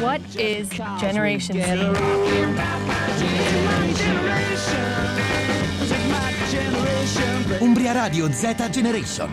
What is Generation Z? Umbria Radio Z Generation.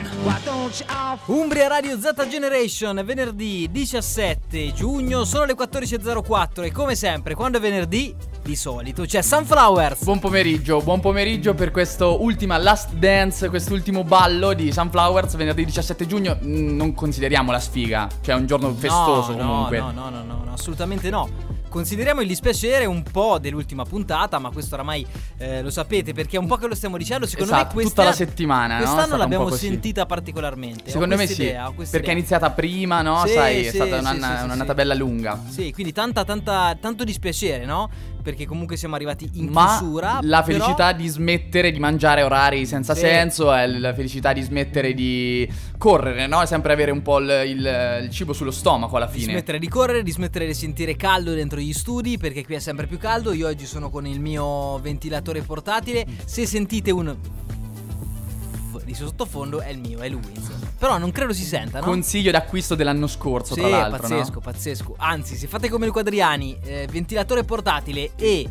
Umbria Radio Z Generation, venerdì 17 giugno, sono le 14.04 e come sempre, quando è venerdì, di solito, c'è Sunflowers. Buon pomeriggio, buon pomeriggio per questo ultima Last Dance, quest'ultimo ballo di Sunflowers, venerdì 17 giugno. Mm, Non consideriamo la sfiga, cioè è un giorno festoso no, comunque. No, no, no, no, no, assolutamente no. Consideriamo il dispiacere un po' dell'ultima puntata, ma questo oramai eh, lo sapete perché è un po' che lo stiamo dicendo. Secondo Esatto, me questa, tutta la settimana, no? È Quest'anno un l'abbiamo sentita particolarmente. Secondo me sì, idea, perché è iniziata prima, no? Sì, Sai, è sì, stata sì, un'anna- sì, sì, un'annata sì. bella lunga. Sì, quindi tanta, tanta, tanto dispiacere, no? Perché comunque siamo arrivati in Ma chiusura. la però- felicità di smettere di mangiare orari senza Sì. senso è la felicità di smettere di correre, no? Sempre avere un po' il, il- il cibo sullo stomaco alla Di fine. smettere di correre, di smettere di sentire caldo dentro gli studi, perché qui è sempre più caldo. Io oggi sono con il mio ventilatore portatile. Se sentite un di sottofondo è il mio, è Luiz. Però non credo si senta, no? Consiglio d'acquisto dell'anno scorso, Sì, tra l'altro, pazzesco, no? pazzesco. Anzi, se fate come il quadriani, eh, ventilatore portatile e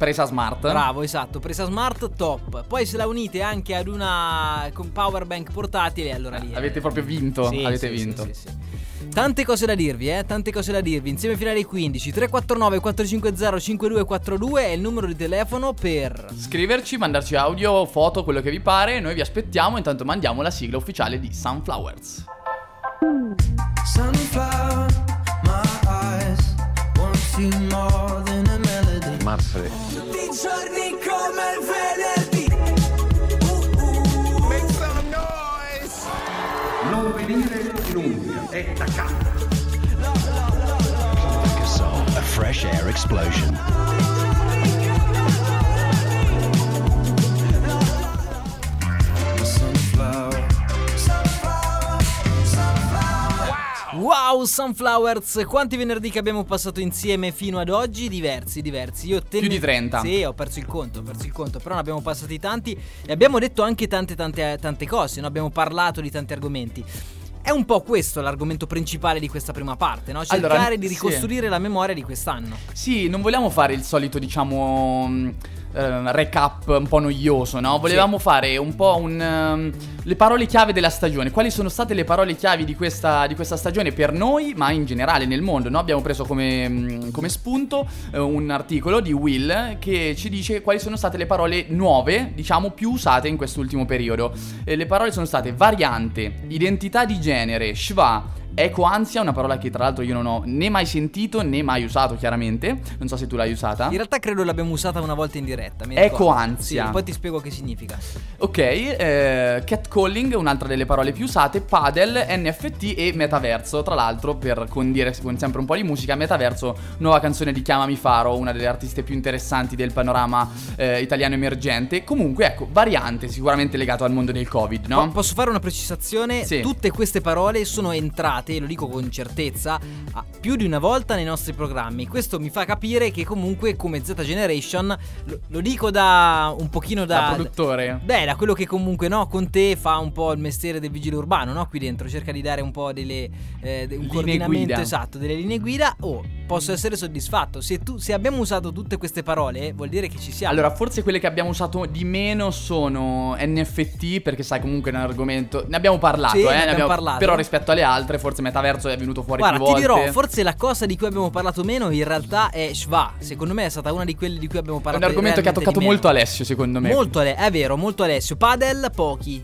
Presa smart. Bravo, esatto, presa smart top. Poi se la unite anche ad una con power bank portatile, allora lì. è- Avete proprio vinto, Sì, avete sì, vinto. sì, sì, sì. Tante cose da dirvi, eh, tante cose da dirvi. Insieme fino alle 15 349 450 5242 è il numero di telefono per Scriverci, mandarci audio, foto, quello che vi pare. Noi vi aspettiamo. Intanto mandiamo la sigla ufficiale di Sunflowers. Sunflower, my eyes want you more than a melody. Manfred. Tutti i giorni come il venerdì. Make some noise. Non venire in Umbria, è da casa. A fresh air explosion. Wow Sunflowers. Quanti venerdì che abbiamo passato insieme fino ad oggi? Diversi, diversi. Io tenne- Più di 30. Sì, ho perso il conto, ho perso il conto, però ne abbiamo passati tanti e abbiamo detto anche tante tante tante cose, no? Abbiamo parlato di tanti argomenti. È un po' questo l'argomento principale di questa prima parte, no? Cercare Allora, di sì. ricostruire la memoria di quest'anno. Sì, non vogliamo fare il solito, diciamo, eh, recap un po' noioso, no? Volevamo fare un po' un, ehm, le parole chiave della stagione. Quali sono state le parole chiavi di questa, di questa stagione per noi, ma in generale nel mondo, no? Abbiamo preso come, mh, come spunto eh, un articolo di Will che ci dice quali sono state le parole nuove, diciamo, più usate in quest'ultimo periodo. Eh, le parole sono state variante, identità di genere, schwa, Ecoansia, una parola che tra l'altro io non ho né mai sentito né mai usato, chiaramente. Non so se tu l'hai usata. In realtà credo l'abbiamo usata una volta in diretta. Ecoansia. Sì, poi ti spiego che significa. Ok, eh, catcalling, un'altra delle parole più usate, padel, NFT e metaverso. Tra l'altro, per condire con sempre un po' di musica, metaverso, nuova canzone di Chiamami Faro, una delle artiste più interessanti del panorama eh, italiano emergente. Comunque, ecco, variante, sicuramente legato al mondo del Covid, no? Po- Posso fare una precisazione? Sì. Tutte queste parole sono entrate, lo dico con certezza, più di una volta nei nostri programmi. Questo mi fa capire che comunque come Z Generation, lo, lo dico da un pochino da... da produttore. Beh, da quello che comunque no, con te fa un po' il mestiere del vigile urbano, no? Qui dentro cerca di dare un po' delle eh, un Linee coordinamento guida. esatto, delle linee guida. Oh, posso essere soddisfatto. Se, tu, se abbiamo usato tutte queste parole, vuol dire che ci siamo. Allora, forse quelle che abbiamo usato di meno sono NFT, perché sai comunque è un argomento. Ne abbiamo parlato, Sì, eh. ne abbiamo parlato. Però rispetto alle altre, forse metaverso è venuto fuori Guarda, più ti volte. dirò, forse la cosa di cui abbiamo parlato meno in realtà è Shva. Secondo me è stata una di quelle di cui abbiamo È parlato un argomento che ha toccato molto Alessio, secondo me. Molto Ale- è vero, molto Alessio. Padel, pochi.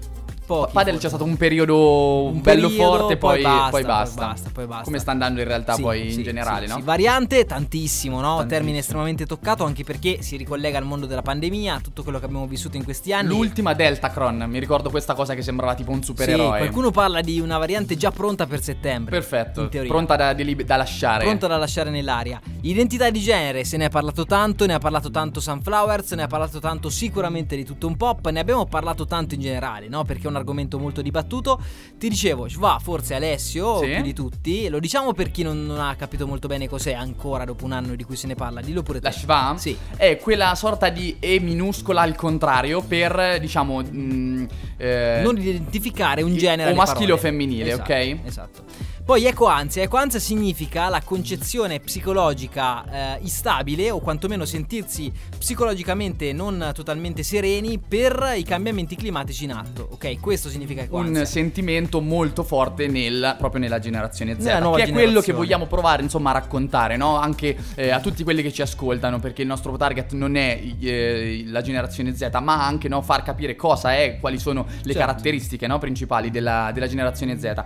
Pochi. Padel forse. c'è stato un periodo Un bello periodo, forte, poi poi, basta, poi poi basta. basta, poi basta. Come sta andando in realtà Sì, poi sì, in generale, sì, no? Variante tantissimo, no? Tantissimo. Termine estremamente toccato anche perché si ricollega al mondo della pandemia, tutto quello che abbiamo vissuto in questi anni. L'ultima Deltacron, mi ricordo questa cosa che sembrava tipo un Sì, supereroe. qualcuno parla di una variante già pronta per settembre. Perfetto, in teoria. pronta da, da lasciare. Pronta da lasciare nell'aria. Identità di genere, se ne è parlato tanto, ne ha parlato tanto Sunflowers, ne ha parlato tanto sicuramente di tutto un pop, ne abbiamo parlato tanto in generale, no? Perché è un un argomento molto dibattuto. Ti dicevo, va forse Alessio, Sì. più di tutti. Lo diciamo per chi non, non ha capito molto bene cos'è ancora dopo un anno di cui se ne parla. Dillo pure te. La Shva Sì. è quella sorta di E minuscola al contrario per, diciamo, mh, eh, non identificare un genere o maschile o femminile, Esatto, ok? Esatto. Poi ecoansia, ecoansia significa la concezione psicologica eh, instabile o quantomeno sentirsi psicologicamente non totalmente sereni per i cambiamenti climatici in atto, ok? Questo significa ecoansia. un sentimento molto forte nel- proprio nella generazione Z, Nella che è quello che vogliamo provare insomma a raccontare, no? Anche eh, a tutti quelli che ci ascoltano, perché il nostro target non è eh, la generazione Z, ma anche no, far capire cosa è, quali sono le Certo. caratteristiche no, principali della, della generazione Z.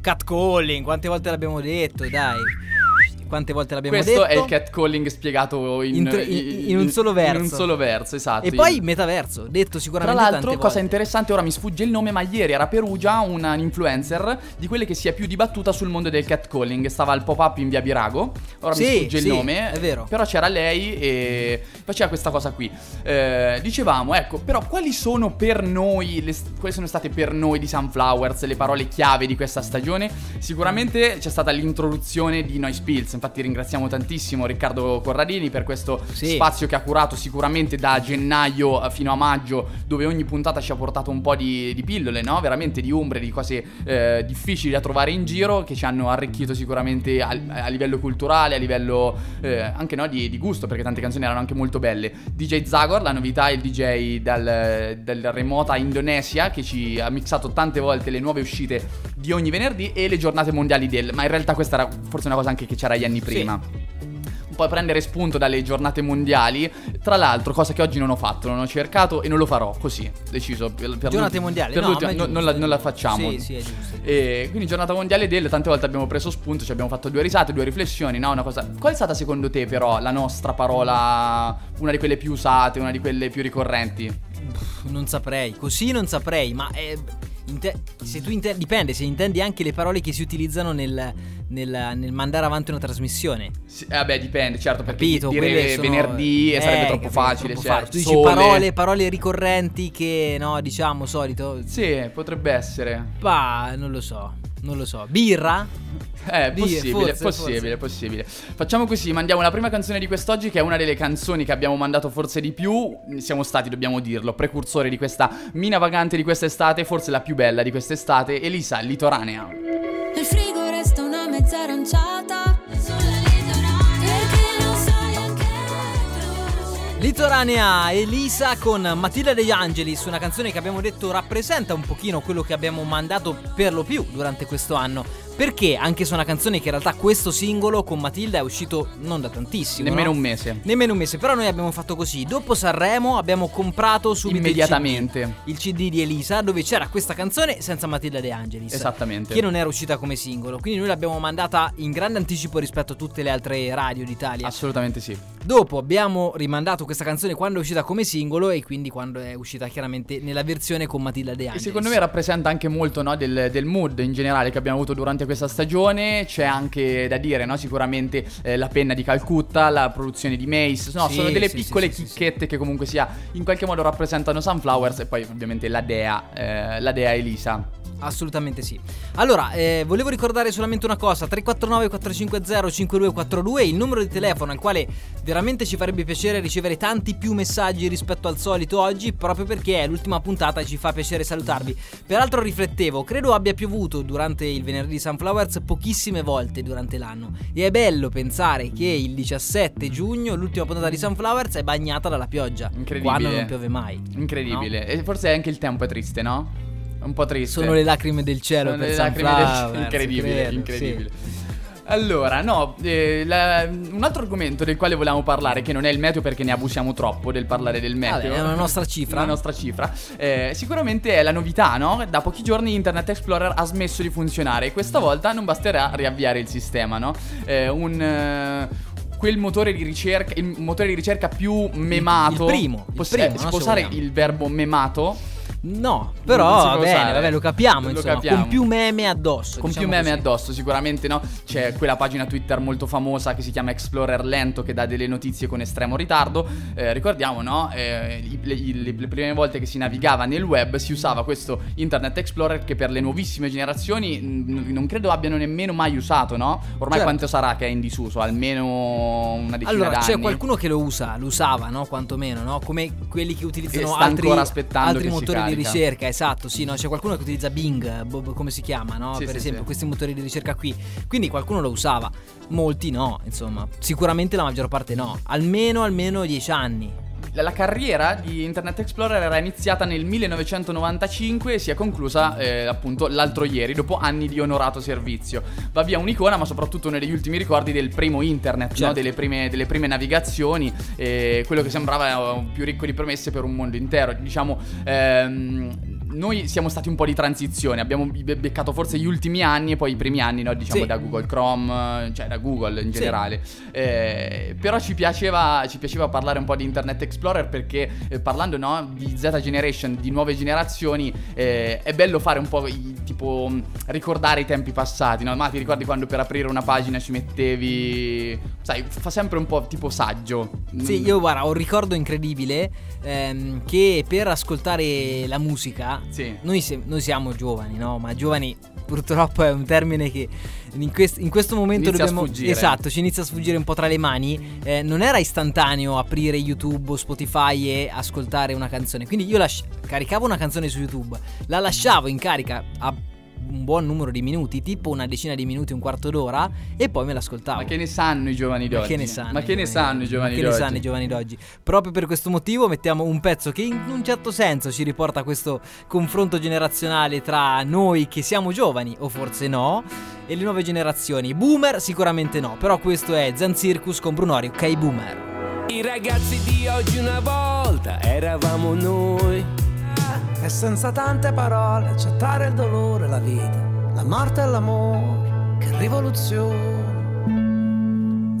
Catcalling, quante volte l'abbiamo detto, dai. Quante volte l'abbiamo Questo detto? è il catcalling spiegato in, In tre- in- in un solo In verso. un solo verso, esatto. E poi metaverso, detto Tra sicuramente l'altro, tante cosa volte. interessante, ora mi sfugge il nome, ma ieri era a Perugia una influencer di quelle che si è più dibattuta sul mondo del catcalling. Stava al pop-up in via Birago. Ora mi Sì, sfugge sì, il nome. è vero. Però c'era lei e faceva questa cosa qui. Eh, dicevamo, ecco, però quali sono per noi, le- quali sono state per noi di Sunflowers le parole chiave di questa stagione? Sicuramente c'è stata l'introduzione di Noise Pills. Infatti ringraziamo tantissimo Riccardo Corradini per questo Sì. spazio che ha curato sicuramente da gennaio eh, fino a maggio, dove ogni puntata ci ha portato un po' di, di pillole, no? Veramente di ombre, di cose eh, difficili da trovare in giro, che ci hanno arricchito sicuramente a, a livello culturale, a livello eh, anche no, di, di gusto, perché tante canzoni erano anche molto belle. DJ Zagor, la novità è il DJ dal, dal remota Indonesia, che ci ha mixato tante volte le nuove uscite di ogni venerdì e le giornate mondiali del... Ma in realtà questa era forse una cosa anche che c'era gli anni prima un po' prendere spunto dalle giornate mondiali. Tra l'altro, cosa che oggi non ho fatto, non ho cercato e non lo farò così, deciso. Per, per Giornate mondiali, per no, è giusto, non, la, è non la facciamo. Sì, sì, è giusto, è. E quindi giornata mondiale del, tante volte abbiamo preso spunto, ci abbiamo fatto due risate, due riflessioni, no? Una cosa. Qual è stata secondo te però la nostra parola, una di quelle più usate, una di quelle più ricorrenti? Non saprei, così non saprei, ma eh, inte- se tu inte- dipende se intendi anche le parole che si utilizzano nel, nel- nel mandare avanti una trasmissione. Sì, eh, vabbè, dipende, certo, perché Capito? dire sono- venerdì eh, sarebbe troppo facile, troppo certo. facile. Tu dici parole, parole ricorrenti che, no, diciamo, solito. Sì, potrebbe essere. Bah, non lo so, non lo so. Birra? Eh, Dire, possibile, forse, possibile, forse. possibile. Facciamo così, mandiamo la prima canzone di quest'oggi, che è una delle canzoni che abbiamo mandato forse di più. Siamo stati, dobbiamo dirlo, precursori di questa mina vagante di quest'estate, forse la più bella di quest'estate. Elisa, litoranea. Nel frigo resta una mezza aranciata Litoranea Elisa con Matilda De Angelis, una canzone che abbiamo detto rappresenta un pochino quello che abbiamo mandato per lo più durante questo anno. Perché anche se è una canzone che in realtà questo singolo con Matilda è uscito non da tantissimo. Nemmeno no? un mese. Nemmeno un mese, però noi abbiamo fatto così. Dopo Sanremo abbiamo comprato subito il Immediatamente. CD, il CD di Elisa dove c'era questa canzone senza Matilda De Angelis. Esattamente. Che non era uscita come singolo. Quindi noi l'abbiamo mandata in grande anticipo rispetto a tutte le altre radio d'Italia. Assolutamente sì. Dopo abbiamo rimandato questa canzone quando è uscita come singolo e quindi quando è uscita chiaramente nella versione con Matilda De E Angelis. secondo me rappresenta anche molto no, del, del mood in generale che abbiamo avuto durante questa stagione. C'è anche da dire, no, sicuramente eh, la penna di Calcutta, la produzione di Mace. No, Sì, sono delle sì, piccole sì, chicchette che comunque sia in qualche modo rappresentano Sunflowers e poi ovviamente la dea, eh, la dea Elisa. Assolutamente sì. Allora, eh, volevo ricordare solamente una cosa: 349 450 5242 il numero di telefono al quale veramente ci farebbe piacere ricevere tanti più messaggi rispetto al solito oggi, proprio perché è l'ultima puntata e ci fa piacere salutarvi. Peraltro riflettevo, credo abbia piovuto durante il venerdì Sunflowers pochissime volte durante l'anno e è bello pensare che il 17 giugno, l'ultima puntata di Sunflowers, è bagnata dalla pioggia. Incredibile. Quando non piove mai. Incredibile. E forse anche il tempo è triste, no? Un po' triste. Sono le lacrime del cielo Sono per le lacrime del cielo. Incredibile, credo, incredibile. sì. Allora, no, eh, la- un altro argomento del quale volevamo parlare, che non è il meteo perché ne abusiamo troppo del parlare del meteo. Vabbè, è una nostra cifra. Una nostra cifra. eh, sicuramente è la novità, no? Da pochi giorni Internet Explorer ha smesso di funzionare e questa volta non basterà riavviare il sistema, no? Eh, un... eh, quel motore di ricerca, il motore di ricerca più memato. il primo, il Poss- primo, eh, si no, può se usare vogliamo. il verbo memato? No, però va bene, vabbè, lo capiamo, Lo insomma, capiamo. con più meme addosso. Con diciamo più meme così. addosso, sicuramente no. C'è quella pagina Twitter molto famosa che si chiama Explorer Lento che dà delle notizie con estremo ritardo. Eh, ricordiamo, no? Eh, le, i- le prime volte che si navigava nel web si usava questo Internet Explorer che per le nuovissime generazioni mh, non credo abbiano nemmeno mai usato, no? Ormai Certo. quanto sarà che è in disuso? Almeno una decina Allora, d'anni. c'è qualcuno che lo usa, lo usava, no? Quantomeno, no? Come quelli che utilizzano altri, altri motori di ricerca, esatto, sì, no? C'è qualcuno che utilizza Bing, bo- bo- come si chiama, no? Sì, per sì, esempio, sì. questi motori di ricerca qui. Quindi qualcuno lo usava, molti no, insomma. Sicuramente la maggior parte no. Almeno, almeno 10 anni. La carriera di Internet Explorer era iniziata nel 1995 e si è conclusa eh, appunto l'altro ieri, dopo anni di onorato servizio. Va via un'icona, ma soprattutto uno degli ultimi ricordi del primo internet, no? Certo. delle, prime, delle prime navigazioni, eh, quello che sembrava eh, più ricco di promesse per un mondo intero. Diciamo, ehm, noi siamo stati un po' di transizione, abbiamo be- beccato forse gli ultimi anni e poi i primi anni, no? diciamo Sì. da Google Chrome, cioè da Google in Sì. generale. Eh, però ci piaceva, ci piaceva parlare un po' di Internet Explorer perché eh, parlando no, di Z Generation, di nuove generazioni, eh, è bello fare un po' i- tipo ricordare i tempi passati, no? Ma ti ricordi quando per aprire una pagina ci mettevi... Sai, fa sempre un po' tipo saggio. Sì, io guarda, ho un ricordo incredibile ehm, che per ascoltare la musica, Sì. noi, se- noi siamo giovani, no? Ma giovani purtroppo è un termine che in, quest- in questo momento Inizia a dobbiamo... sfuggire. Esatto, ci inizia a sfuggire un po' tra le mani. Eh, non era istantaneo aprire YouTube o Spotify e ascoltare una canzone. Quindi io lasci- caricavo una canzone su YouTube, la lasciavo in carica a un buon numero di minuti, tipo una decina di minuti, un quarto d'ora, e poi me l'ascoltavo. Ma che ne sanno i giovani Ma d'oggi? che ne sanno? Ma che ne sanno i giovani Ma che d'oggi? ne sanno i giovani d'oggi? Proprio per questo motivo mettiamo un pezzo che in un certo senso ci riporta a questo confronto generazionale tra noi che siamo giovani, o forse no, e le nuove generazioni. Boomer sicuramente no, però questo è Zen Circus con Brunori, ok boomer. I ragazzi di oggi una volta eravamo noi. Senza tante parole accettare il dolore, la vita, la morte e l'amore. Che rivoluzione.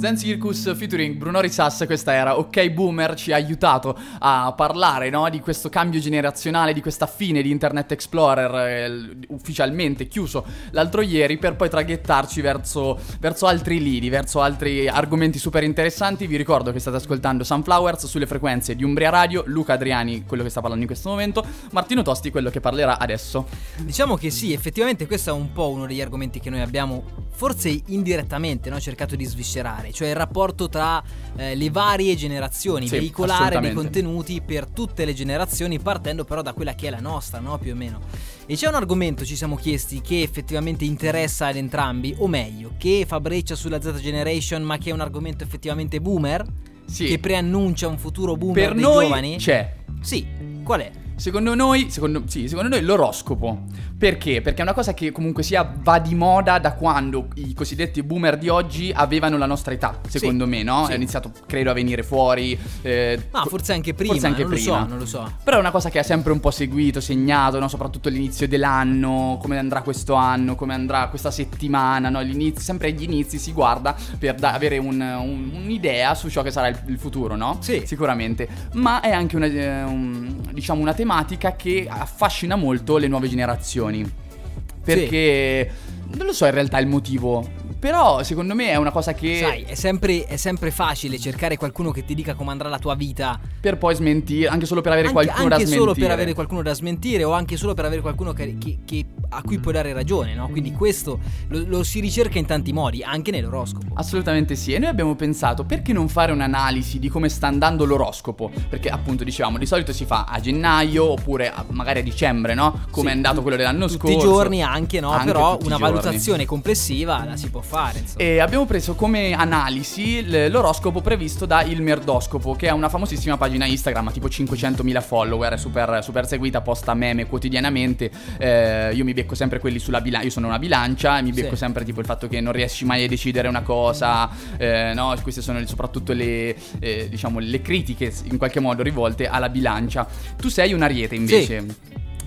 Zen Circus featuring Bruno Risas, questa era Ok Boomer, ci ha aiutato a parlare no, di questo cambio generazionale, di questa fine di Internet Explorer eh, ufficialmente chiuso l'altro ieri per poi traghettarci verso, verso altri lidi, verso altri argomenti super interessanti. Vi ricordo che state ascoltando Sunflowers sulle frequenze di Umbria Radio, Luca Adriani, quello che sta parlando in questo momento, Martino Tosti, quello che parlerà adesso. Diciamo che sì, effettivamente questo è un po' uno degli argomenti che noi abbiamo forse indirettamente no, cercato di sviscerare, cioè il rapporto tra eh, le varie generazioni, Sì, veicolare dei contenuti per tutte le generazioni, partendo però da quella che è la nostra, no? Più o meno. E c'è un argomento, ci siamo chiesti, che effettivamente interessa ad entrambi, o meglio, che fa breccia sulla Z Generation, ma che è un argomento effettivamente boomer, Sì. che preannuncia un futuro boomer per dei noi giovani? c'è. Sì, qual è? Secondo noi, secondo, sì, secondo noi l'oroscopo. Perché? Perché è una cosa che comunque sia va di moda da quando i cosiddetti boomer di oggi avevano la nostra età, secondo me, no? sì. È iniziato, credo, a venire fuori. eh, Ma forse anche prima, forse anche non prima. lo so, non lo so. Però è una cosa che ha sempre un po' seguito, segnato, no? soprattutto l'inizio dell'anno, come andrà questo anno, come andrà questa settimana, no? L'inizio- sempre agli inizi si guarda per da- avere un- un- un'idea su ciò che sarà il, il futuro, no? Sì. Sicuramente. Ma è anche una, eh, un- diciamo una tematica che affascina molto le nuove generazioni. Perché non lo so in realtà il motivo. Però secondo me è una cosa che Sai, è sempre, è sempre facile cercare qualcuno che ti dica come andrà la tua vita. per poi smentire, anche solo per avere Anche, qualcuno anche da smentire. solo per avere qualcuno da smentire o anche solo per avere qualcuno che- che- che- a cui puoi dare ragione, no? Quindi questo lo, lo si ricerca in tanti modi, anche nell'oroscopo. Assolutamente sì, e noi abbiamo pensato perché non fare un'analisi di come sta andando l'oroscopo? Perché appunto dicevamo di solito si fa a gennaio oppure a- magari a dicembre, no? Come Sì, è andato quello dell'anno Tutti scorso. i giorni anche, no? Anche Però tutti una giorni. valutazione complessiva la si può fare, insomma. E abbiamo preso come analisi l'oroscopo previsto da Il Merdoscopo, che è una famosissima pagina Instagram, ha tipo 500.000 follower, super, super seguita, posta meme quotidianamente. Eh, io mi becco sempre quelli sulla bilancia, io sono una bilancia e mi becco Sì. sempre tipo il fatto che non riesci mai a decidere una cosa, eh, no? Queste sono soprattutto le, eh, diciamo, le critiche in qualche modo rivolte alla bilancia. Tu sei un ariete invece.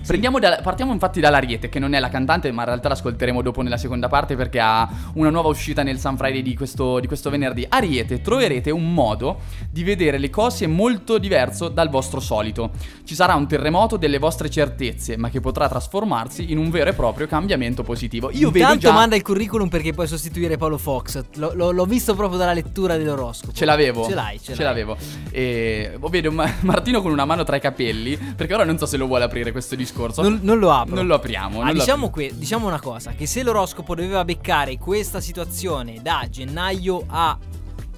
Prendiamo da- partiamo infatti dall'Ariete, che non è la cantante, ma in realtà l'ascolteremo dopo nella seconda parte perché ha una nuova uscita nel Sun Friday di questo, di questo venerdì. Ariete, troverete un modo di vedere le cose molto diverso dal vostro solito. Ci sarà un terremoto delle vostre certezze, ma che potrà trasformarsi in un vero e proprio cambiamento positivo. Io vedo Intanto già... manda il curriculum perché puoi sostituire Paolo Fox. Lo- lo- l'ho visto proprio dalla lettura dell'oroscopo. Ce l'avevo. Ce l'hai, ce, Ce l'hai. l'avevo. E oh, vedo Ma- Martino con una mano tra i capelli. Perché ora non so se lo vuole aprire questo discorso. Non, non lo apro. Non lo apriamo. Ah, non lo diciamo, apriamo. que- diciamo una cosa: che se l'oroscopo doveva beccare questa situazione da gennaio a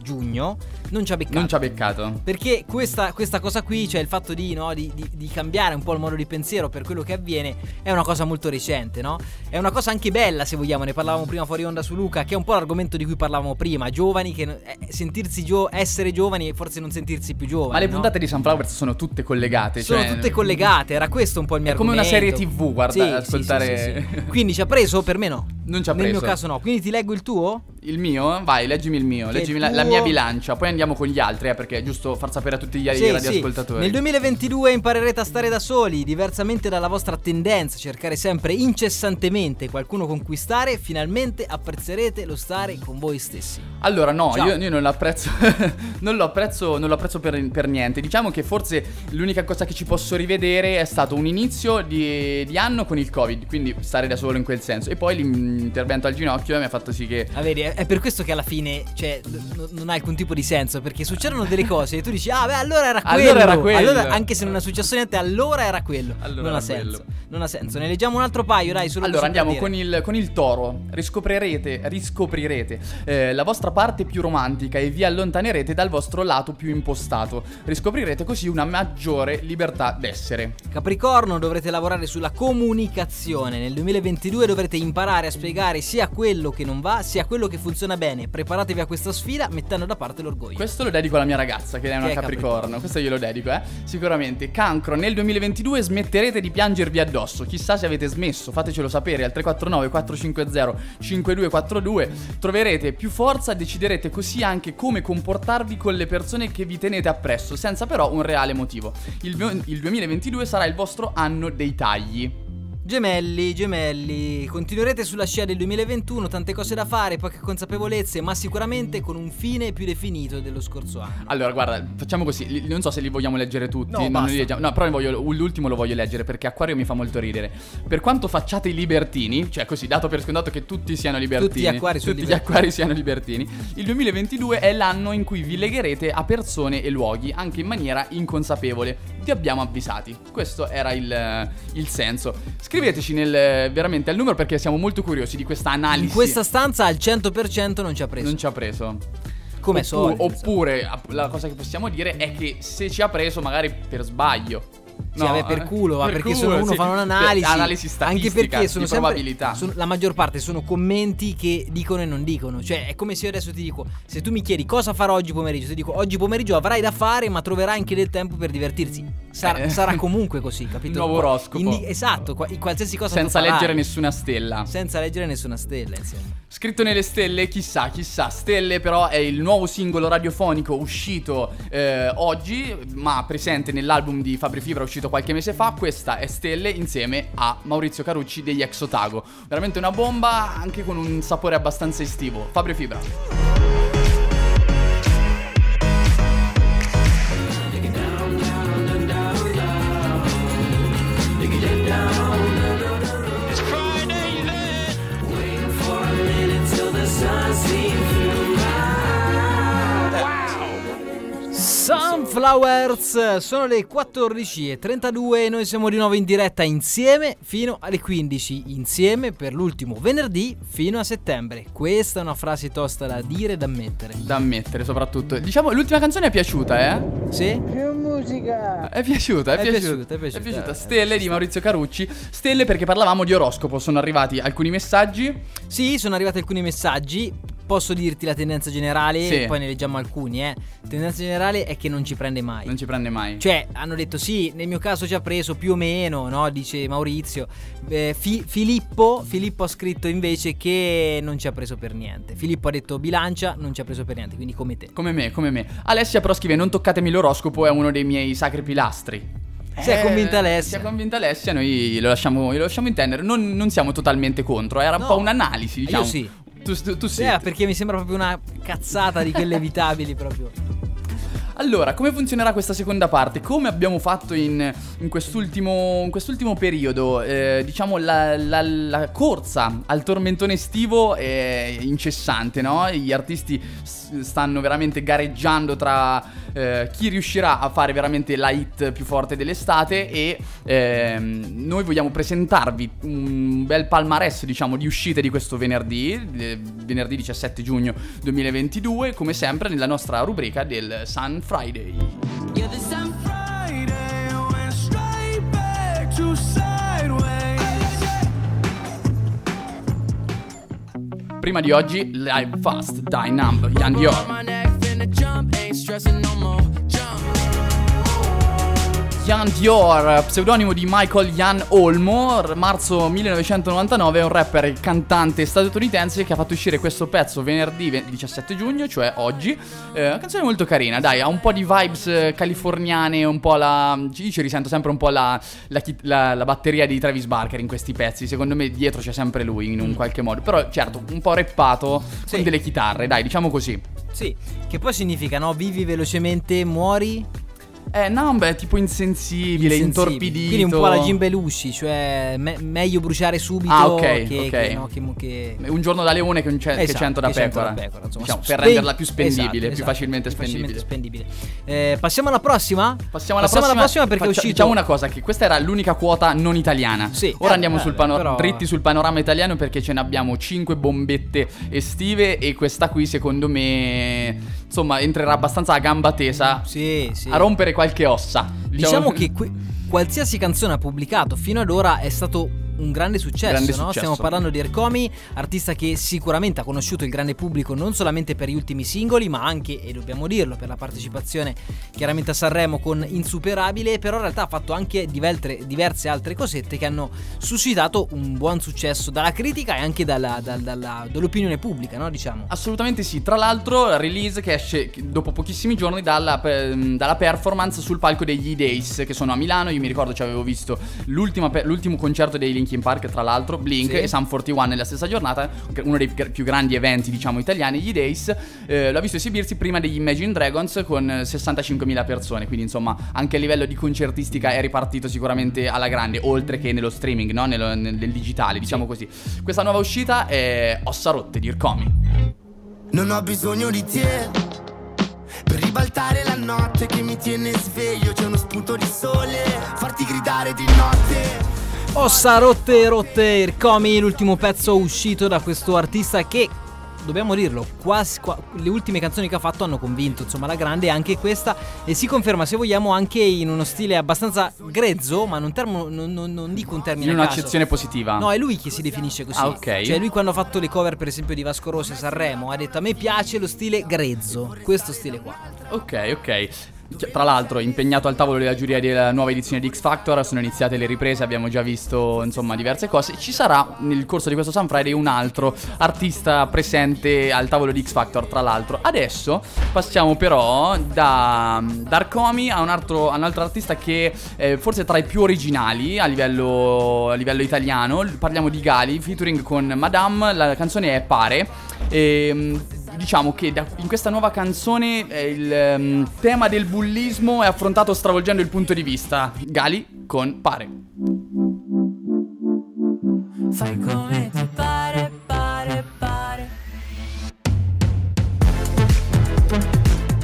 giugno, non ci ha beccato. Non ci ha beccato. Perché questa, questa cosa qui, cioè il fatto di, no, di, di- di cambiare un po' il modo di pensiero per quello che avviene, è una cosa molto recente, no? È una cosa anche bella, se vogliamo, ne parlavamo prima fuori onda su Luca, che è un po' l'argomento di cui parlavamo prima, giovani, che eh, sentirsi gio- essere giovani e forse non sentirsi più giovani. Ma le no? puntate di Sunflowers sono tutte collegate. Sono cioè- tutte collegate, era questo un po' il mio È come una argomento. serie TV, guarda, Sì, ascoltare- sì, sì. Quindi ci ha preso? Per me no. Non ci ha Nel preso. mio caso no. Quindi ti leggo il tuo? Il mio? Vai, leggimi il mio. Che Leggimi il la, la tuo- mia bilancia. Poi andiamo con gli altri, eh, perché è giusto far sapere a tutti gli Sì, radioascoltatori. sì. Nel 2022 imparerete a stare da soli, diversamente dalla vostra tendenza a cercare sempre incessantemente qualcuno conquistare, finalmente apprezzerete lo stare con voi stessi. Allora, no, io, io non lo apprezzo. non lo apprezzo, non lo apprezzo per, per niente. Diciamo che forse l'unica cosa che ci posso rivedere è stato un inizio di, di anno con il Covid, quindi stare da solo in quel senso. E poi l'intervento al ginocchio mi ha fatto sì che. Ah, vedi, è è per questo che alla fine, cioè, n- non ha alcun tipo di senso, perché succedono delle cose e tu dici, ah, beh, allora era quello. Allora era quello. Allora, anche se non è successo niente, allora era quello. Allora non ha era senso. quello. Non ha senso. Ne leggiamo un altro paio, dai, solo Allora andiamo con il, con il toro, riscoprirete, riscoprirete eh, la vostra parte più romantica e vi allontanerete dal vostro lato più impostato. Riscoprirete così una maggiore libertà d'essere. Capricorno dovrete lavorare sulla comunicazione. Nel 2022 dovrete imparare a spiegare sia quello che non va, sia quello che funziona bene. Preparatevi a questa sfida mettendo da parte l'orgoglio. Questo lo dedico alla mia ragazza che è una Che è capricorno. Capricorno. questo glielo dedico, eh. Sicuramente. Cancro, nel 2022 smetterete di piangervi addosso. Chissà se avete smesso, fatecelo sapere al 349 450 5242. Troverete più forza e deciderete così anche come comportarvi con le persone che vi tenete appresso, senza però un reale motivo. Il, il 2022 sarà il vostro anno dei tagli. Gemelli, gemelli, continuerete sulla scia del 2021, tante cose da fare, poche consapevolezze, ma sicuramente con un fine più definito dello scorso anno. Allora, guarda, facciamo così. li- Non so se li vogliamo leggere tutti. No, non li leggiamo. No, però voglio- l'ultimo lo voglio leggere perché Acquario mi fa molto ridere. Per quanto facciate i libertini, cioè così, dato per scontato che tutti siano libertini. Tutti gli acquari tutti gli acquari siano libertini. Il 2022 è l'anno in cui vi legherete a persone e luoghi, anche in maniera inconsapevole. Vi abbiamo avvisati. Questo era il, il senso. Scriveteci nel, veramente al numero perché siamo molto curiosi di questa analisi. In questa stanza al 100% non ci ha preso. Non ci ha preso. Come Oppu- solito. Oppure la cosa che possiamo dire è che se ci ha preso magari per sbaglio. Sì, vabbè, per culo, ma per perché culo, sono, uno sì. fa un'analisi. Analisi Anche perché sono sempre, probabilità. sono- la maggior parte sono commenti che dicono e non dicono. Cioè, è come se io adesso ti dico: se tu mi chiedi cosa farò oggi pomeriggio, ti dico oggi pomeriggio avrai da fare, ma troverai anche del tempo per divertirsi. Sarà, Eh. sarà comunque così, capito? Nuovo oroscopo. Indi- esatto, qua- qualsiasi cosa Senza leggere nessuna stella. Senza leggere nessuna stella, insomma. Scritto nelle stelle, chissà, chissà. Stelle però è il nuovo singolo radiofonico uscito eh, oggi, ma presente nell'album di Fabri Fibra uscito qualche mese fa. Questa è Stelle insieme a Maurizio Carucci degli Ex Otago. Veramente una bomba, anche con un sapore abbastanza estivo. Fabri Fibra. Sunflowers sono le 14.32 e noi siamo di nuovo in diretta insieme fino alle 15 insieme per l'ultimo venerdì fino a settembre questa è una frase tosta da dire e da mettere Da ammettere soprattutto. Diciamo, l'ultima canzone è piaciuta, eh? sì? È piaciuta, è, È piaciuta, piaciuta, è piaciuta. Stelle di Maurizio Carucci. Stelle perché parlavamo di oroscopo. Sono arrivati alcuni messaggi. sì sono arrivati alcuni messaggi posso dirti la tendenza generale Sì. poi ne leggiamo alcuni eh la tendenza generale è che non ci prende mai Non ci prende mai. Cioè, hanno detto sì, nel mio caso ci ha preso più o meno, no? Dice Maurizio. Eh, Fi- Filippo, Filippo ha scritto invece che non ci ha preso per niente. Filippo ha detto bilancia, non ci ha preso per niente, quindi come te. Come me, come me. Alessia però scrive: Non toccatemi l'oroscopo, è uno dei miei sacri pilastri. Si è Eh, convinta Alessia. Si è convinta Alessia, noi lo lasciamo, lo lasciamo intendere. Non, non siamo totalmente contro, era un No. po' un'analisi, diciamo. Io sì. Tu, tu, tu sì. Eh, perché mi sembra proprio una cazzata di quelle evitabili proprio. Allora, come funzionerà questa seconda parte? Come abbiamo fatto in, in quest'ultimo, in quest'ultimo periodo? Eh, diciamo la, la- la corsa al tormentone estivo è incessante, no? Gli artisti stanno veramente gareggiando tra eh, chi riuscirà a fare veramente la hit più forte dell'estate e ehm, noi vogliamo presentarvi un bel palmarès, diciamo, di uscite di questo venerdì, eh, venerdì 17 giugno 2022, come sempre nella nostra rubrica del Sun Friday. Prima di oggi, Live Fast, Die Numb, Yan Dior. Yan Dior, pseudonimo di Michael Yan Olmo, marzo 1999, è un rapper e cantante statunitense che ha fatto uscire questo pezzo venerdì ve- 17 giugno, cioè oggi. Eh, una canzone molto carina, dai, ha un po' di vibes eh, californiane, un po' la... Io ci risento sempre un po' la, la la- la batteria di Travis Barker in questi pezzi, secondo me dietro c'è sempre lui in un qualche modo, però certo, un po' rappato Sì. con delle chitarre, dai, diciamo così. Sì, che poi significa, no? Vivi velocemente, muori. Eh, Numb è tipo insensibile, insensibile. intorpidito. Quindi un po' la Jim Belushi, cioè me- meglio bruciare subito Ah, ok, che, ok. che- no, che- che- Un giorno da leone che, un ce- Esatto, cento da che cento pecora. da pecora, insomma. Diciamo, per Spen- renderla più spendibile, esatto, più esatto, facilmente più spendibile. spendibile. Eh, passiamo alla prossima? Passiamo alla prossima, perché è Faccia- uscito Diciamo una cosa, che questa era l'unica quota non italiana. Sì. Ora Eh, andiamo sul pano- però- dritti sul panorama italiano perché ce ne abbiamo 5 bombette estive e questa qui secondo me, insomma, entrerà abbastanza a gamba tesa Sì, sì. a rompere qualche ossa. Diciamo che que- qualsiasi canzone ha pubblicato fino ad ora è stato un grande successo, Grande no? successo. Stiamo parlando di Ercomi, artista che sicuramente ha conosciuto il grande pubblico non solamente per gli ultimi singoli, ma anche, e dobbiamo dirlo, per la partecipazione chiaramente a Sanremo con Insuperabile, però in realtà ha fatto anche diverse, diverse altre cosette che hanno suscitato un buon successo dalla critica e anche dalla- dal- dalla- dall'opinione pubblica, no? Diciamo. Assolutamente sì. Tra l'altro, la release che esce dopo pochissimi giorni dalla, dalla performance sul palco degli E-Days, che sono a Milano. Io mi ricordo ci avevo visto l'ultimo concerto dei Linkin Park, tra l'altro, Blink Sì. e Sam 41 nella stessa giornata. Uno dei più grandi eventi, diciamo, italiani, gli E-Days. Eh, l'ho visto esibirsi prima degli Imagine Dragons con eh, 65.000 persone. Quindi, insomma, anche a livello di concertistica è ripartito sicuramente alla grande, oltre che nello streaming, no? Nello- nel, nel digitale, diciamo così. Questa nuova uscita è Ossa Rotte di Ircomi. Non ho bisogno di te per ribaltare la notte che mi tiene sveglio. C'è uno spunto di sole, farti gridare di notte. Ossa rotte rotte Ircomi, l'ultimo pezzo uscito da questo artista che dobbiamo dirlo, quasi, qua- le ultime canzoni che ha fatto hanno convinto, insomma, la grande anche questa e si conferma se vogliamo anche in uno stile abbastanza grezzo, ma non, termo- non- non- non dico un termine In un'accezione positiva. No, è lui che si definisce così. Ah, ok. Cioè, lui quando ha fatto le cover, per esempio, di Vasco Rossi a Sanremo, ha detto: A me piace lo stile grezzo. Questo stile qua. Ok, ok. Tra l'altro, impegnato al tavolo della giuria della nuova edizione di X Factor, sono iniziate le riprese, abbiamo già visto insomma diverse cose. Ci sarà nel corso di questo Sun Friday un altro artista presente al tavolo di X Factor, tra l'altro. Adesso passiamo però da Darkomi a un altro, un altro artista che è forse tra i più originali a livello, a livello italiano. Parliamo di Gali, featuring con Madame, la canzone è Pare. E, diciamo che da- in questa nuova canzone eh, il ehm, tema del bullismo è affrontato stravolgendo il punto di vista. Gali con Pare. Fai come ti pare,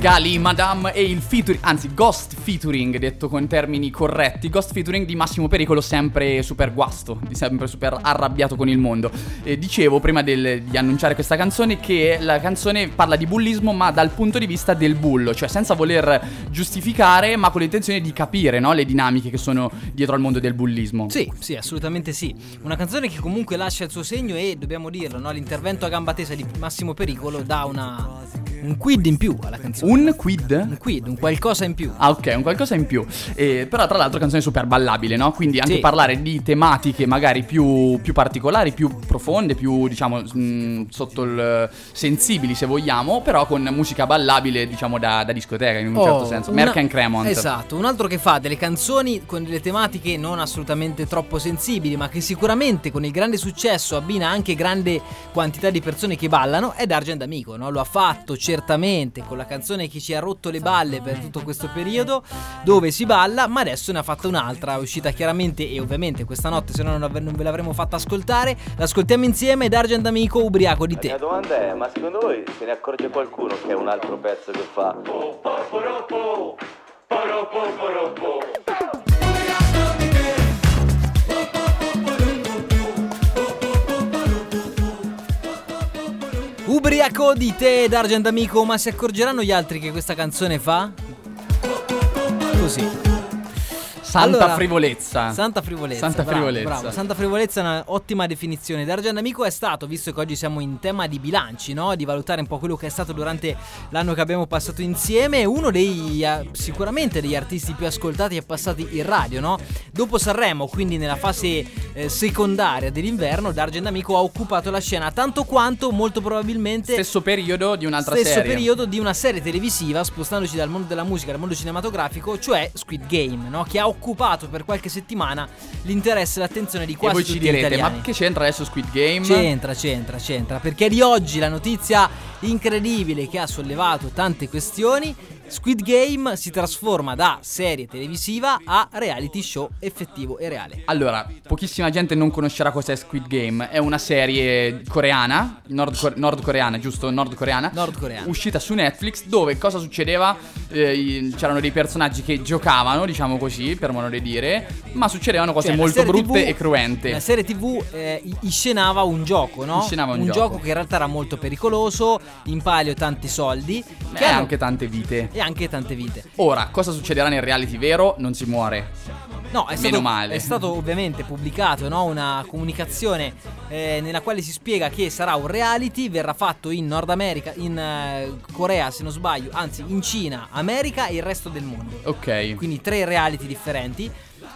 Gali, Madame e il featuring, anzi Ghost featuring, detto con termini corretti, Ghost featuring di Massimo Pericolo, sempre super guasto, sempre super arrabbiato con il mondo. Eh, dicevo prima del- di annunciare questa canzone che la canzone parla di bullismo ma dal punto di vista del bullo, cioè senza voler giustificare ma con l'intenzione di capire no, le dinamiche che sono dietro al mondo del bullismo. Sì, sì, assolutamente sì. Una canzone che comunque lascia il suo segno e dobbiamo dirlo, no? l'intervento a gamba tesa di Massimo Pericolo dà una un quid in più alla canzone. Un quid? Un quid, un qualcosa in più. Ah, ok, un qualcosa in più. Eh, però, tra l'altro, canzone super ballabile, no? Quindi anche Sì. parlare di tematiche magari più, più particolari, più profonde, più, diciamo, mh, sotto il sensibili, se vogliamo, però con musica ballabile, diciamo, da, da discoteca, in un Oh, certo senso. una- Merck and Cremont. Esatto, un altro che fa delle canzoni con delle tematiche non assolutamente troppo sensibili, ma che sicuramente con il grande successo abbina anche grande quantità di persone che ballano, è D'Argent Amico, no? Lo ha fatto certamente con la canzone che ci ha rotto le balle per tutto questo periodo, dove si balla, ma adesso ne ha fatta un'altra, uscita chiaramente e ovviamente questa notte, se no non, ave- non ve l'avremmo fatta ascoltare. L'ascoltiamo insieme, D'Argent Amico, ubriaco di La te. mia domanda è, ma secondo voi se ne accorge qualcuno che è un altro pezzo che fa? Ubriaco di te, D'Argent Amico, ma si accorgeranno gli altri che questa canzone fa? Così. Santa Allora, frivolezza. Santa frivolezza. Santa bravo, frivolezza. bravo. Santa frivolezza è un'ottima definizione. D'Argent Amico è stato, visto che oggi siamo in tema di bilanci, no? Di valutare un po' quello che è stato durante l'anno che abbiamo passato insieme, uno dei eh, sicuramente degli artisti più ascoltati e passati in radio, no? Dopo Sanremo, quindi nella fase eh, secondaria dell'inverno, D'Argent Amico ha occupato la scena tanto quanto molto probabilmente Stesso periodo di un'altra stesso serie. periodo di una serie televisiva, spostandoci dal mondo della musica al mondo cinematografico, cioè Squid Game, no? che ha occupato per qualche settimana l'interesse e l'attenzione di E quasi voi tutti ci gli direte, italiani. ma che c'entra adesso Squid Game? C'entra, c'entra, c'entra, perché di oggi la notizia incredibile che ha sollevato tante questioni, Squid Game si trasforma da serie televisiva a reality show effettivo e reale. Allora, pochissima gente non conoscerà cos'è Squid Game. È una serie coreana, nordcore- nordcoreana, giusto? Nordcoreana. Nordcoreana. Uscita su Netflix, dove cosa succedeva? Eh, c'erano dei personaggi che giocavano, diciamo così, per modo di dire, ma succedevano cose Cioè, molto brutte TV e cruente. La serie TV eh, iscenava un gioco, no? Iscenava un un gioco. gioco che in realtà era molto pericoloso, in palio tanti soldi E hanno- anche tante vite. e anche tante vite. Ora, cosa succederà nel reality vero? Non si muore. No, è stato, male. è stato ovviamente pubblicato no, una comunicazione eh, nella quale si spiega che sarà un reality, verrà fatto in Nord America, in eh, Corea se non sbaglio, anzi in Cina, America e il resto del mondo. Ok. Quindi tre reality differenti.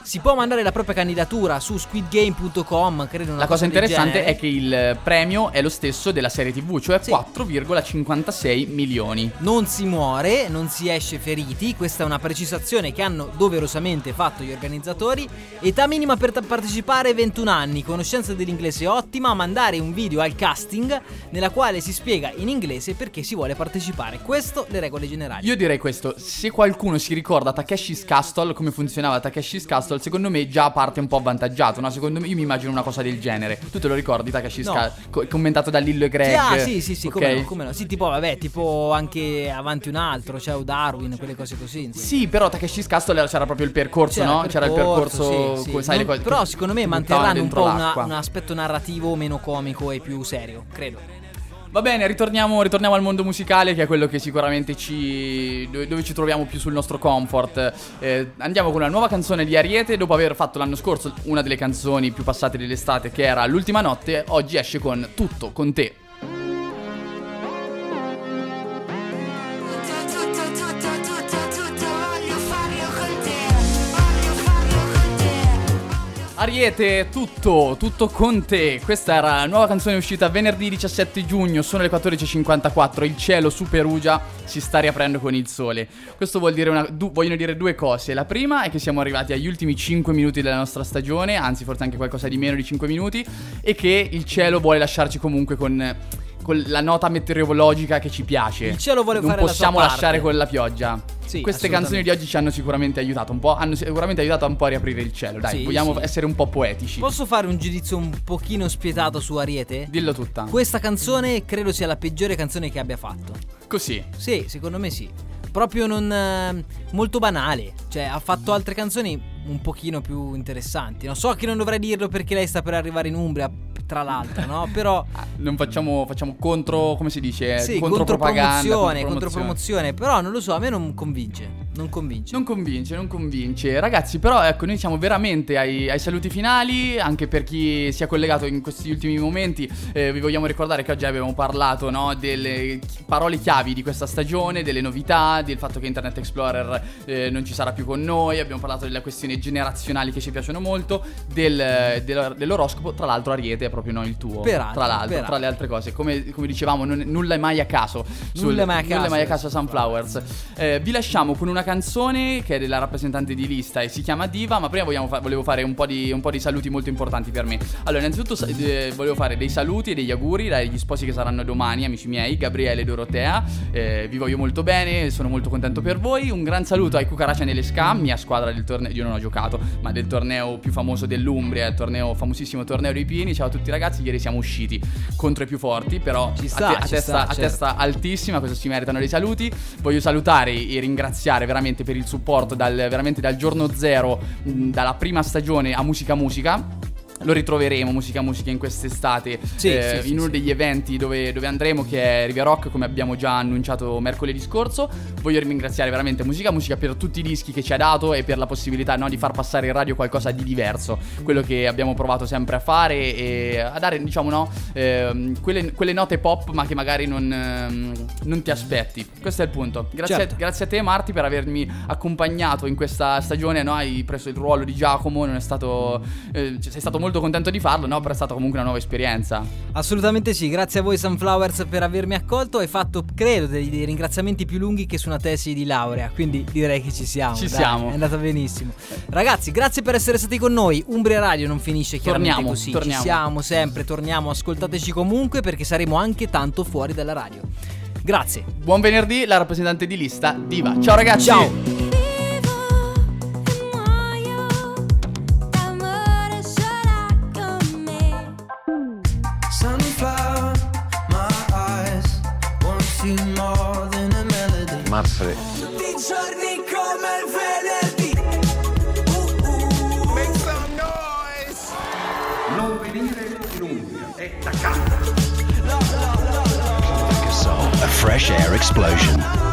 Si può mandare la propria candidatura su squidgame.com, credo una La cosa del interessante è che il premio è lo stesso della serie TV, cioè Sì. 4,56 milioni. Non si muore, non si esce feriti, questa è una precisazione che hanno doverosamente fatto gli organizzatori. Età minima per partecipare 21 anni, conoscenza dell'inglese ottima, mandare un video al casting nella quale si spiega in inglese perché si vuole partecipare. Questo le regole generali. Io direi questo, se qualcuno si ricorda Takeshi's Castle, come funzionava Takeshi's Castle, secondo me già parte un po' avvantaggiato, no? Secondo me, io mi immagino una cosa del genere. Tu te lo ricordi Takeshi's No. Co- commentato da Lillo e Greg? Sì, ah, sì, sì, sì, ok? come no, come no. Sì, tipo, vabbè, tipo anche avanti un altro, cioè Darwin, quelle cose così. insomma. Sì, però Takeshi's Castle era- c'era proprio il percorso, C'era no? c'era il percorso, sì, sì. come sai, le Non- cose Però secondo me manterranno un po' una- un aspetto narrativo meno comico e più serio, credo. Va bene, ritorniamo, ritorniamo al mondo musicale, che è quello che sicuramente ci. dove, dove ci troviamo più sul nostro comfort. Eh, andiamo con una nuova canzone di Ariete. Dopo aver fatto l'anno scorso una delle canzoni più passate dell'estate, che era L'ultima notte, oggi esce con Tutto con te. Ariete, tutto, tutto con te. Questa era la nuova canzone uscita venerdì 17 giugno, sono le 14.54, il cielo su Perugia si sta riaprendo con il sole. Questo vuol dire una, du- vogliono dire due cose. La prima è che siamo arrivati agli ultimi 5 minuti della nostra stagione, anzi forse anche qualcosa di meno di 5 minuti, e che il cielo vuole lasciarci comunque con, con la nota meteorologica che ci piace. Il cielo vuole non fare la sua possiamo parte. lasciare con la pioggia. Sì, Queste canzoni di oggi ci hanno sicuramente aiutato un po', hanno sicuramente aiutato un po' a riaprire il cielo. Dai, Sì, vogliamo sì. essere un po' poetici. Posso fare un giudizio un pochino spietato su Ariete? Dillo tutta. Questa canzone credo sia la peggiore canzone che abbia fatto. Così. Sì, secondo me sì. Proprio non. eh, molto banale. Cioè, ha fatto altre canzoni un pochino più interessanti. Non so che non dovrei dirlo perché lei sta per arrivare in Umbria, tra l'altro, no? Però. Non facciamo, facciamo contro, come si dice? Sì, contropropaganda. contropromozione, contropromozione. contropromozione. Però non lo so, a me non convince. Non convince. Non convince, non convince. Ragazzi, però ecco, noi siamo veramente ai, ai saluti finali, anche per chi si è collegato in questi ultimi momenti. Eh, vi vogliamo ricordare che oggi abbiamo parlato no, delle parole chiavi di questa stagione, delle novità, del fatto che Internet Explorer eh, non ci sarà più con noi, abbiamo parlato delle questioni generazionali che ci piacciono molto, del, del, dell'oroscopo, tra l'altro Ariete è proprio no, il tuo. Peraltro, tra l'altro, peraltro. tra le altre cose. Come, come dicevamo, non- nulla è mai a caso. Nulla è mai a caso. Nulla è mai a caso a Sunflowers. Eh, vi lasciamo con una canzone che è della rappresentante di lista e si chiama Diva, ma prima fa- volevo fare un po, di, un po' di saluti molto importanti per me. Allora, innanzitutto eh, volevo fare dei saluti e degli auguri dagli sposi che saranno domani, amici miei, Gabriele e Dorotea. Eh, vi voglio molto bene, sono molto contento per voi. Un gran saluto ai Cucaracia nelle Ska, mia squadra del torneo, io non ho giocato, ma del torneo più famoso dell'Umbria, il torneo, famosissimo torneo dei Pieni. Ciao a tutti ragazzi, ieri siamo usciti contro i più forti, però Ci a, sta, te- a testa, sta, a certo. testa altissima, questo si meritano dei saluti. Voglio salutare e ringraziare veramente per il supporto dal, veramente dal giorno zero, mh, dalla prima stagione a Musica Musica. Lo ritroveremo Musica Musica in quest'estate Sì, eh, sì, in uno sì. degli eventi dove, dove andremo che è Riviera Rock come abbiamo già annunciato mercoledì scorso. Voglio ringraziare veramente Musica Musica per tutti i dischi che ci ha dato e per la possibilità no, di far passare in radio qualcosa di diverso, quello che abbiamo provato sempre a fare e a dare diciamo no, ehm, quelle, quelle note pop ma che magari non, ehm, non ti aspetti. Questo è il punto. Grazie, Certo. a, grazie a te Marti per avermi accompagnato in questa stagione, no? hai preso il ruolo di Giacomo, non è stato, eh, sei stato molto contento di farlo, no? però è stata comunque una nuova esperienza. Assolutamente sì, grazie a voi Sunflowers per avermi accolto. Hai fatto, credo, dei, dei ringraziamenti più lunghi che su una tesi di laurea, quindi direi che ci siamo. Ci dai, siamo. È andata benissimo. Ragazzi, grazie per essere stati con noi. Umbria Radio non finisce chiaramente Torniamo, così. torniamo. Ci siamo sempre, torniamo, ascoltateci comunque perché saremo anche tanto fuori dalla radio. Grazie. Buon venerdì, la rappresentante di lista Diva. Ciao ragazzi! Ciao. share explosion.